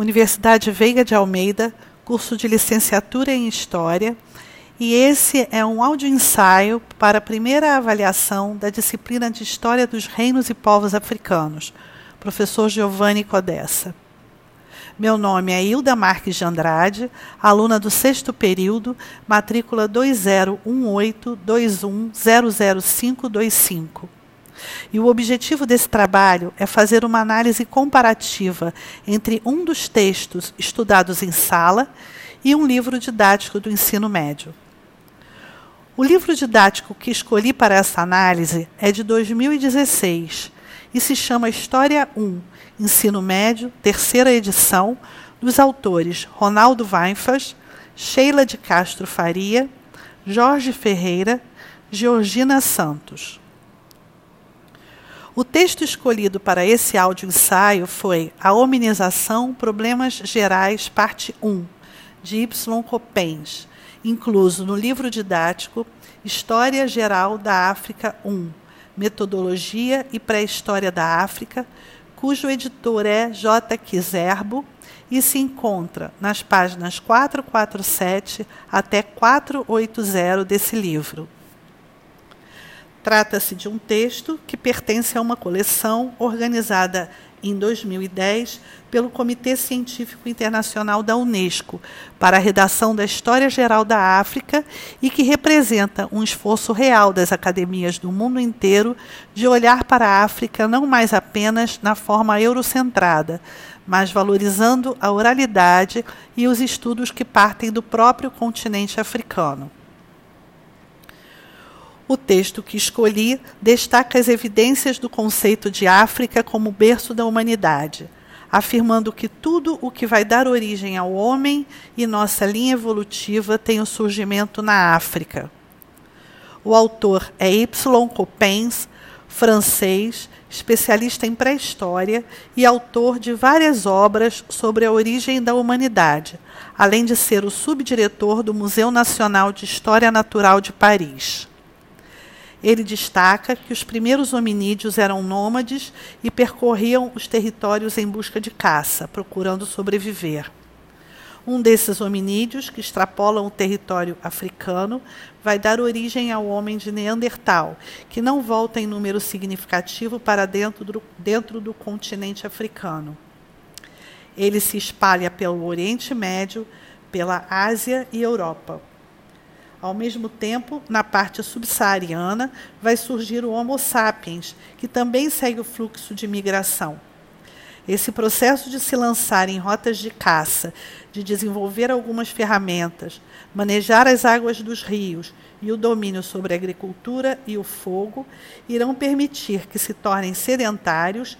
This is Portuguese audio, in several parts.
Universidade Veiga de Almeida, curso de licenciatura em História, e esse é um áudio-ensaio para a primeira avaliação da disciplina de História dos Reinos e Povos Africanos, professor Giovanni Codessa. Meu nome é Hilda Marques de Andrade, aluna do sexto período, matrícula 201821000525. E o objetivo desse trabalho é fazer uma análise comparativa entre um dos textos estudados em sala e um livro didático do ensino médio. O livro didático que escolhi para essa análise é de 2016 e se chama História 1, Ensino Médio, terceira edição, dos autores Ronaldo Weinfas, Sheila de Castro Faria, Jorge Ferreira, Georgina Santos. O texto escolhido para esse áudio ensaio foi A Hominização Problemas Gerais, parte 1, de Y. Copens, incluso no livro didático História Geral da África 1, Metodologia e Pré-História da África, cujo editor é J. Kizerbo e se encontra nas páginas 447 até 480 desse livro. Trata-se de um texto que pertence a uma coleção organizada em 2010 pelo Comitê Científico Internacional da Unesco para a redação da História Geral da África e que representa um esforço real das academias do mundo inteiro de olhar para a África não mais apenas na forma eurocentrada, mas valorizando a oralidade e os estudos que partem do próprio continente africano. O texto que escolhi destaca as evidências do conceito de África como berço da humanidade, afirmando que tudo o que vai dar origem ao homem e nossa linha evolutiva tem o surgimento na África. O autor é Y. Coppens, francês, especialista em pré-história e autor de várias obras sobre a origem da humanidade, além de ser o subdiretor do Museu Nacional de História Natural de Paris. Ele destaca que os primeiros hominídeos eram nômades e percorriam os territórios em busca de caça, procurando sobreviver. Um desses hominídeos, que extrapolam o território africano, vai dar origem ao homem de Neandertal, que não volta em número significativo para dentro do, dentro do continente africano. Ele se espalha pelo Oriente Médio, pela Ásia e Europa. Ao mesmo tempo, na parte subsaariana, vai surgir o Homo sapiens, que também segue o fluxo de migração. Esse processo de se lançar em rotas de caça, de desenvolver algumas ferramentas, manejar as águas dos rios e o domínio sobre a agricultura e o fogo irão permitir que se tornem sedentários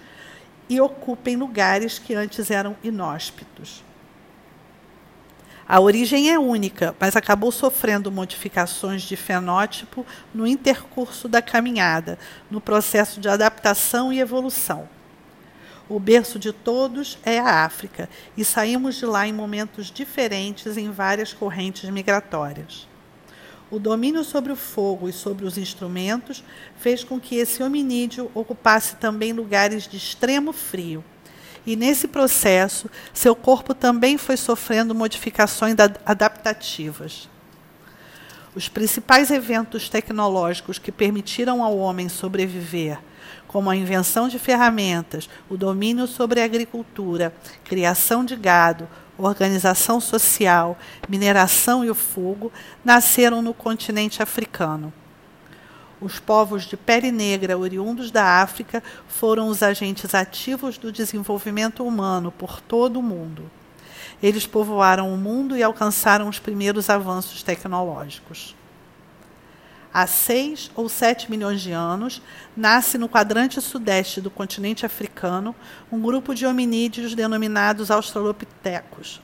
e ocupem lugares que antes eram inóspitos. A origem é única, mas acabou sofrendo modificações de fenótipo no intercurso da caminhada, no processo de adaptação e evolução. O berço de todos é a África, e saímos de lá em momentos diferentes em várias correntes migratórias. O domínio sobre o fogo e sobre os instrumentos fez com que esse hominídeo ocupasse também lugares de extremo frio e nesse processo, seu corpo também foi sofrendo modificações adaptativas. Os principais eventos tecnológicos que permitiram ao homem sobreviver, como a invenção de ferramentas, o domínio sobre a agricultura, criação de gado, organização social, mineração e o fogo, nasceram no continente africano. Os povos de pele negra oriundos da África foram os agentes ativos do desenvolvimento humano por todo o mundo. Eles povoaram o mundo e alcançaram os primeiros avanços tecnológicos. Há seis ou sete milhões de anos, nasce no quadrante sudeste do continente africano um grupo de hominídeos denominados australopitecos,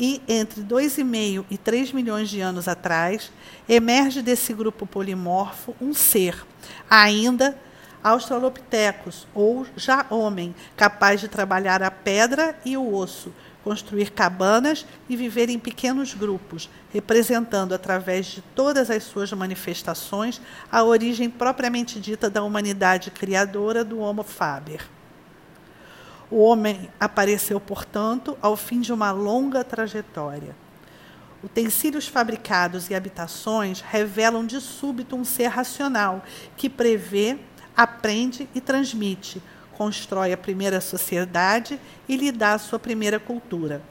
e entre 2,5 e 3 milhões de anos atrás, emerge desse grupo polimorfo um ser, ainda Australopithecus, ou já homem, capaz de trabalhar a pedra e o osso, construir cabanas e viver em pequenos grupos, representando através de todas as suas manifestações a origem propriamente dita da humanidade criadora do Homo faber. O homem apareceu, portanto, ao fim de uma longa trajetória. Utensílios fabricados e habitações revelam de súbito um ser racional que prevê, aprende e transmite, constrói a primeira sociedade e lhe dá a sua primeira cultura.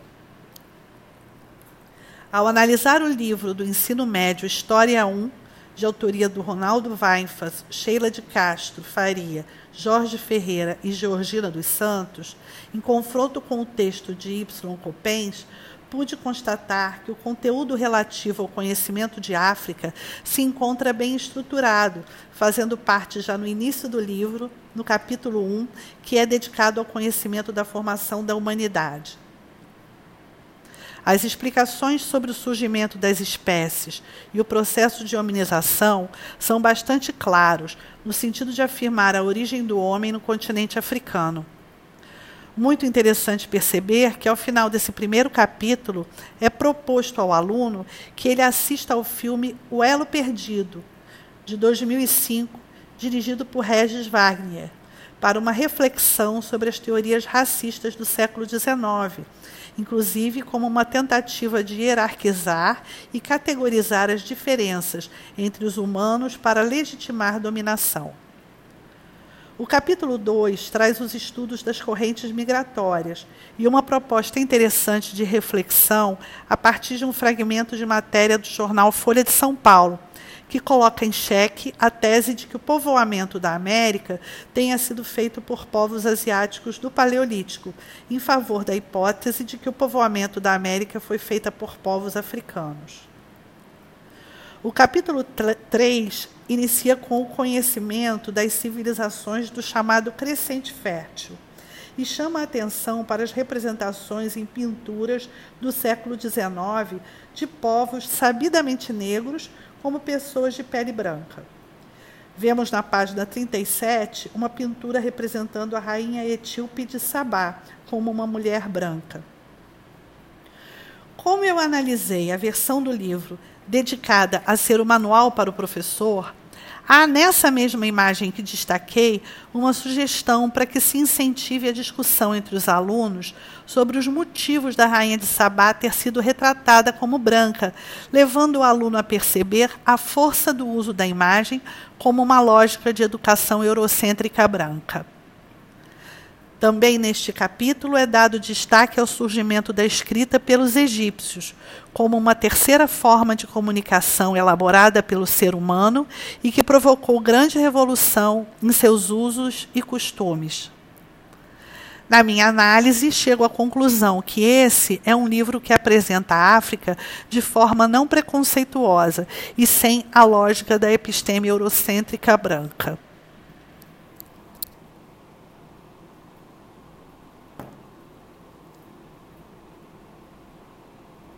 Ao analisar o livro do ensino médio História 1, de autoria do Ronaldo Weinfas, Sheila de Castro Faria, Jorge Ferreira e Georgina dos Santos, em confronto com o texto de Y. Copens, pude constatar que o conteúdo relativo ao conhecimento de África se encontra bem estruturado, fazendo parte já no início do livro, no capítulo 1, que é dedicado ao conhecimento da formação da humanidade. As explicações sobre o surgimento das espécies e o processo de hominização são bastante claros, no sentido de afirmar a origem do homem no continente africano. Muito interessante perceber que, ao final desse primeiro capítulo, é proposto ao aluno que ele assista ao filme O Elo Perdido, de 2005, dirigido por Regis Wagner, para uma reflexão sobre as teorias racistas do século XIX inclusive como uma tentativa de hierarquizar e categorizar as diferenças entre os humanos para legitimar dominação. O capítulo 2 traz os estudos das correntes migratórias e uma proposta interessante de reflexão a partir de um fragmento de matéria do jornal Folha de São Paulo, que coloca em xeque a tese de que o povoamento da América tenha sido feito por povos asiáticos do Paleolítico, em favor da hipótese de que o povoamento da América foi feito por povos africanos. O capítulo 3 inicia com o conhecimento das civilizações do chamado Crescente Fértil e chama a atenção para as representações em pinturas do século XIX de povos sabidamente negros como pessoas de pele branca. Vemos na página 37 uma pintura representando a rainha etíope de Sabá como uma mulher branca. Como eu analisei a versão do livro dedicada a ser o manual para o professor, Há nessa mesma imagem que destaquei uma sugestão para que se incentive a discussão entre os alunos sobre os motivos da rainha de Sabá ter sido retratada como branca, levando o aluno a perceber a força do uso da imagem como uma lógica de educação eurocêntrica branca. Também neste capítulo é dado destaque ao surgimento da escrita pelos egípcios, como uma terceira forma de comunicação elaborada pelo ser humano e que provocou grande revolução em seus usos e costumes. Na minha análise, chego à conclusão que esse é um livro que apresenta a África de forma não preconceituosa e sem a lógica da episteme eurocêntrica branca.